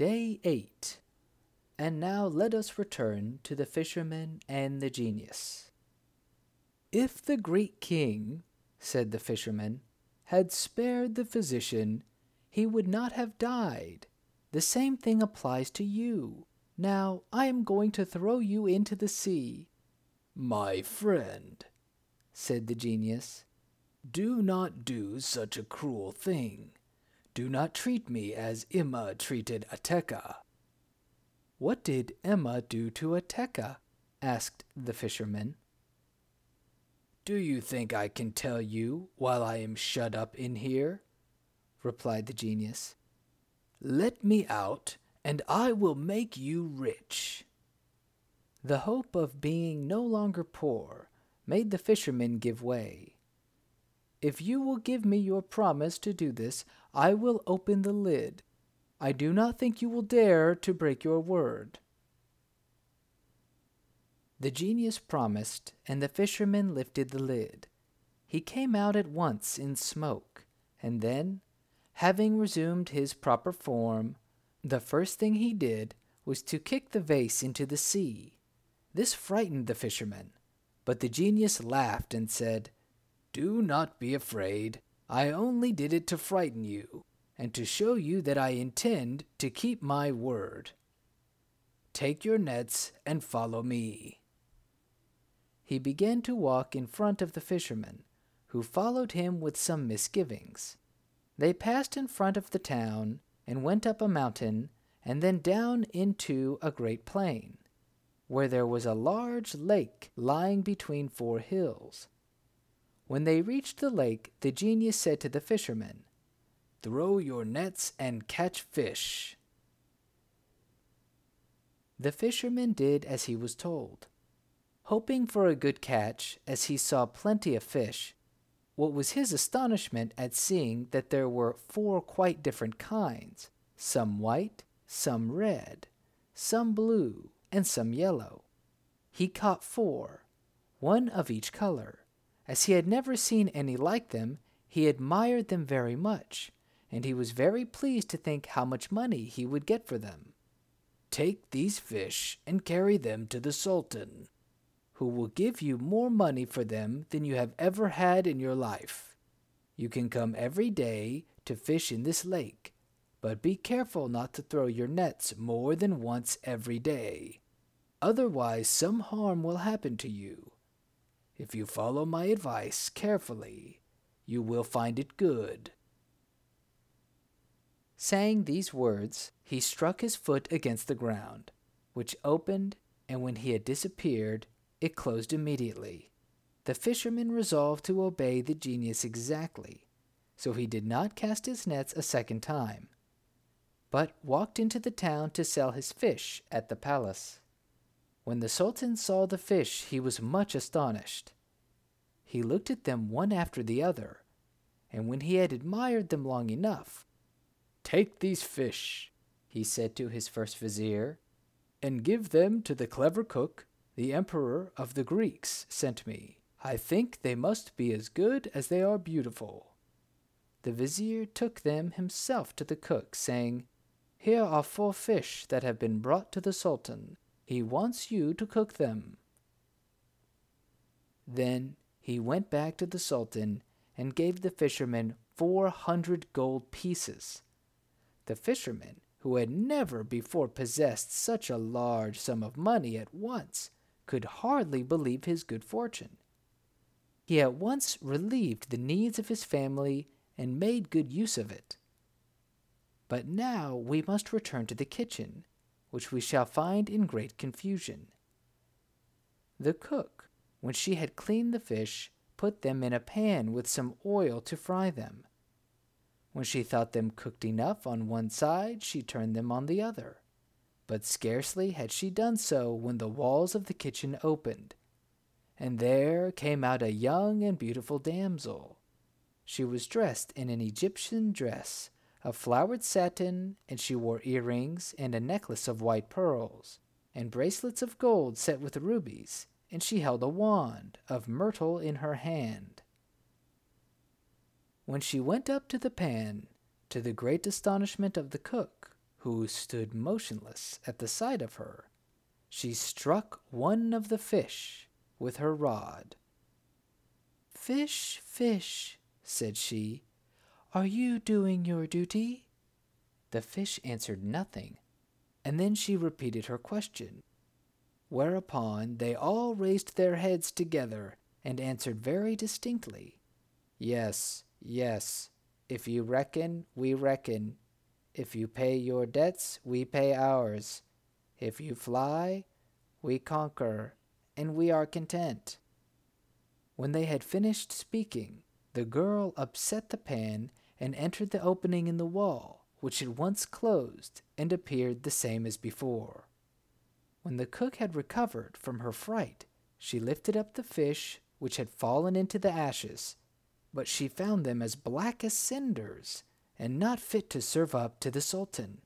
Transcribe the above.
Day 8. And now let us return to the fisherman and the genius. If the great king, said the fisherman, had spared the physician, he would not have died. The same thing applies to you. Now I am going to throw you into the sea. My friend, said the genius, do not do such a cruel thing. Do not treat me as Emma treated Ateca. What did Emma do to Ateca? asked the fisherman. Do you think I can tell you while I am shut up in here? replied the genius. Let me out, and I will make you rich. The hope of being no longer poor made the fisherman give way. If you will give me your promise to do this, I will open the lid. I do not think you will dare to break your word. The genius promised, and the fisherman lifted the lid. He came out at once in smoke, and then, having resumed his proper form, the first thing he did was to kick the vase into the sea. This frightened the fisherman, but the genius laughed and said, Do not be afraid. I only did it to frighten you, and to show you that I intend to keep my word. Take your nets and follow me. He began to walk in front of the fishermen, who followed him with some misgivings. They passed in front of the town and went up a mountain and then down into a great plain, where there was a large lake lying between four hills. When they reached the lake, the genius said to the fishermen, Throw your nets and catch fish. The fisherman did as he was told. Hoping for a good catch, as he saw plenty of fish, what was his astonishment at seeing that there were four quite different kinds, some white, some red, some blue, and some yellow. He caught four, one of each color. As he had never seen any like them, he admired them very much, and he was very pleased to think how much money he would get for them. Take these fish and carry them to the Sultan, who will give you more money for them than you have ever had in your life. You can come every day to fish in this lake, but be careful not to throw your nets more than once every day. Otherwise, some harm will happen to you. If you follow my advice carefully, you will find it good. Saying these words, he struck his foot against the ground, which opened, and when he had disappeared, it closed immediately. The fisherman resolved to obey the genius exactly, so he did not cast his nets a second time, but walked into the town to sell his fish at the palace. When the Sultan saw the fish, he was much astonished. He looked at them one after the other, and when he had admired them long enough, Take these fish, he said to his first vizier, and give them to the clever cook the emperor of the Greeks sent me. I think they must be as good as they are beautiful. The vizier took them himself to the cook, saying, Here are four fish that have been brought to the Sultan. He wants you to cook them. Then he went back to the Sultan and gave the fisherman four hundred gold pieces. The fisherman, who had never before possessed such a large sum of money at once, could hardly believe his good fortune. He at once relieved the needs of his family and made good use of it. But now we must return to the kitchen, which we shall find in great confusion. The cook, when she had cleaned the fish, put them in a pan with some oil to fry them. When she thought them cooked enough on one side, she turned them on the other. But scarcely had she done so when the walls of the kitchen opened, and there came out a young and beautiful damsel. She was dressed in an Egyptian dress of flowered satin, and she wore earrings and a necklace of white pearls, and bracelets of gold set with rubies, and she held a wand of myrtle in her hand. When she went up to the pan, to the great astonishment of the cook, who stood motionless at the side of her, she struck one of the fish with her rod. Fish, fish, said she, are you doing your duty? The fish answered nothing, and then she repeated her question. Whereupon they all raised their heads together and answered very distinctly, Yes, yes, if you reckon, we reckon. If you pay your debts, we pay ours. If you fly, we conquer, and we are content. When they had finished speaking, the girl upset the pan and entered the opening in the wall, which at once closed and appeared the same as before. When the cook had recovered from her fright, she lifted up the fish which had fallen into the ashes, but she found them as black as cinders and not fit to serve up to the Sultan.